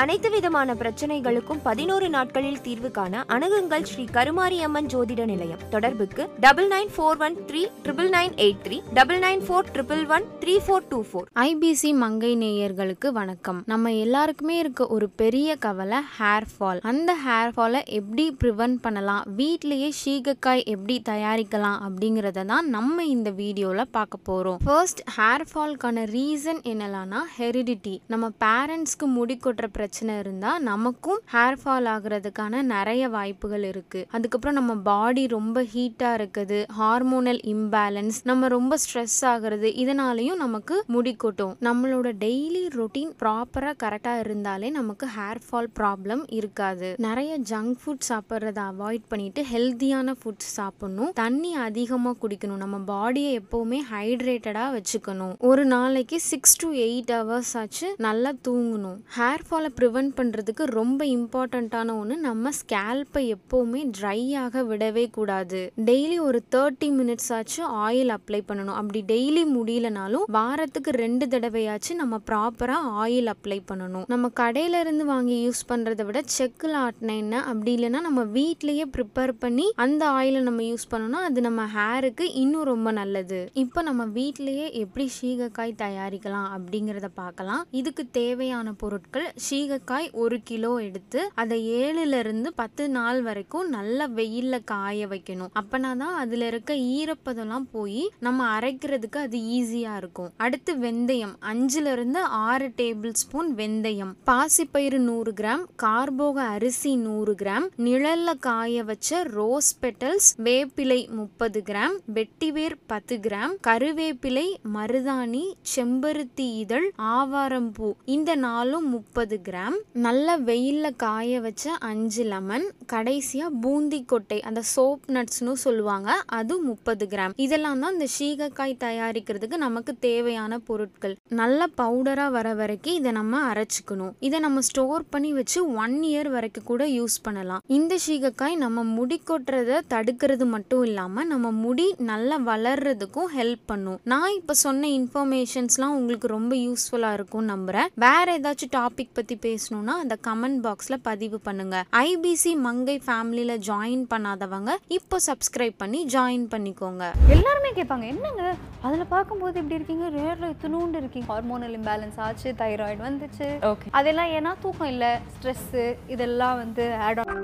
அனைத்து விதமான பிரச்சனைகளுக்கும் பதினோரு நாட்களில் தீர்வு காண அணுகுங்கள் ஸ்ரீ கருமாரியம்மன் ஜோதிட நிலையம். தொடர்புக்கு double nine four one three triple nine eight three double nine four triple one three four two four. IBC Mangai நேயர்களுக்கு வணக்கம். நம்ம எல்லாருக்குமே இருக்க ஒரு பெரிய கவலை ஹேர் ஃபால் அந்த ஹேர் ஃபாலை எப்படி ப்ரிவென்ட் பண்ணலாம்? வீட்லயே ஷீகக்காய் எப்படி தயாரிக்கலாம் அப்படிங்கிறத தான் நம்ம இந்த வீடியோவில் பார்க்க போகிறோம் ஃபர்ஸ்ட் ஹேர் ஃபால்க்கான ரீசன் என்னலாம்னா ஹெரிடிட்டி நம்ம பேரண்ட்ஸ்க்கு முடி கொட்டுற பிரச்சனை இருந்தால் நமக்கும் ஹேர் ஃபால் ஆகிறதுக்கான நிறைய வாய்ப்புகள் இருக்குது அதுக்கப்புறம் நம்ம பாடி ரொம்ப ஹீட்டாக இருக்குது. ஹார்மோனல் இம்பேலன்ஸ் நம்ம ரொம்ப ஸ்ட்ரெஸ் ஆகுறது இதனாலையும் நமக்கு முடி கொட்டும். நம்மளோட டெய்லி ரொட்டீன் ப்ராப்பராக கரெக்டாக இருந்தாலே நமக்கு ஹேர் ஃபால் ப்ராப்ளம் இருக்காது. நிறைய ஜங்க் ஃபுட் சாப்பிட்றத அவாய்ட் பண்ணிட்டு ஹெல்த்தியான ஃபுட்ஸ் சாப்பிடணும். தண்ணி அதிகமாக குடிக்கணும். நம்ம பாடியை எப்போவுமே ஹைட்ரேட்டடாக வச்சுக்கணும். ஒரு நாளைக்கு சிக்ஸ் டு எயிட் ஹவர்ஸ் ஆச்சு நல்லா தூங்கணும். ஹேர் ஃபாலை ப்ரிவெண்ட் பண்ணுறதுக்கு ரொம்ப இம்பார்ட்டண்ட்டான ஒன்று நம்ம ஸ்கேல்ப்பை எப்போவுமே ட்ரை ஆக விடவே கூடாது. டெய்லி ஒரு தேர்ட்டி மினிட்ஸ் ஆச்சு ஆயில் அப்ளை பண்ணணும். அப்படி டெய்லி முடியலனாலும் வாரத்துக்கு ரெண்டு தடவையாச்சும் நம்ம ப்ராப்பராக ஆயில் அப்ளை பண்ணணும். நம்ம கடையில இருந்து வாங்கி யூஸ் பண்ணுறத விட செக்கில் ஆட்டின என்ன? அப்படி இல்லைன்னா நம்ம வீட்லேயே ப்ரிப்பேர் பண்ணி அந்த ஆயிலை நம்ம யூஸ் பண்ணோம்னா அது நம்ம ஹேருக்கு இன்னும் ரொம்ப நல்லது. இப்போ நம்ம வீட்லேயே எப்படி சீகக்காய் தயாரிக்கலாம் அப்படிங்கிறத பார்க்கலாம். இதுக்கு தேவையான பொருட்கள் மல்லிகைக்காய் ஒரு கிலோ எடுத்து அதை ஏழுல இருந்து பத்து நாள் வரைக்கும் நல்லா வெயில்ல காய வைக்கணும். அப்போனா தான் அதுல இருக்க ஈரப்பதம்லாம் போய் நம்ம அரைக்கிறதுக்கு அது ஈஸியா இருக்கும். அடுத்து வெந்தயம். அஞ்சுல இருந்து ஆறு டேபிள் ஸ்பூன் வெந்தயம். பாசிப்பயிறு நூறு கிராம் கார்போக அரிசி நூறு கிராம் நிழல்ல காய வச்ச ரோஸ் பெட்டல்ஸ் வேப்பிலை முப்பது கிராம் வெட்டிவேர் பத்து கிராம் கருவேப்பிலை மருதாணி செம்பருத்தி இதழ் ஆவாரம்பூ இந்த நாளும் முப்பது கிராம். நல்ல வெயிலில் காய வச்ச அஞ்சு லெமன் கடைசியாக பூந்தி கொட்டை அந்த சோப் நட்ஸ்னு சொல்லுவாங்க அது முப்பது கிராம். இதெல்லாம் தான் இந்த சீகக்காய் தயாரிக்கிறதுக்கு நமக்கு தேவையான பொருட்கள். நல்ல பவுடராக வர வரைக்கும் இதை நம்ம அரைச்சிக்கணும். இதை நம்ம ஸ்டோர் பண்ணி வச்சு ஒன் இயர் வரைக்கும் கூட யூஸ் பண்ணலாம். இந்த சீகக்காய் நம்ம முடி கொட்டுறதை தடுக்கிறது மட்டும் இல்லாமல் நம்ம முடி நல்லா வளர்றதுக்கும் ஹெல்ப் பண்ணும். நான் இப்போ சொன்ன இன்ஃபர்மேஷன்ஸ்லாம் உங்களுக்கு ரொம்ப யூஸ்ஃபுல்லாக இருக்கும் நம்புகிறேன் வேற ஏதாச்சும் டாபிக் பற்றி பேசணும்னா அந்த கமெண்ட் பாக்ஸ்ல பதிவு பண்ணுங்க. ஐபிசி மங்கை ஃபேமிலியில ஜாயின் பண்ணாதவங்க இப்போ சப்ஸ்கிரைப் பண்ணி ஜாயின் பண்ணிக்கோங்க. எல்லாருமே கேட்பாங்க என்னங்க? அதில் பார்க்கும்போது இப்படி இருக்கீங்க? ரேரில் இத்தினூண்டு இருக்கீங்க. ஹார்மோனல் இம்பேலன்ஸ் ஆச்சு தைராய்டு வந்துச்சு. ஓகே அதெல்லாம் ஏன்னா தூக்கம் இல்லை ஸ்ட்ரெஸ்ஸு இதெல்லாம் வந்து ஆட் ஆன்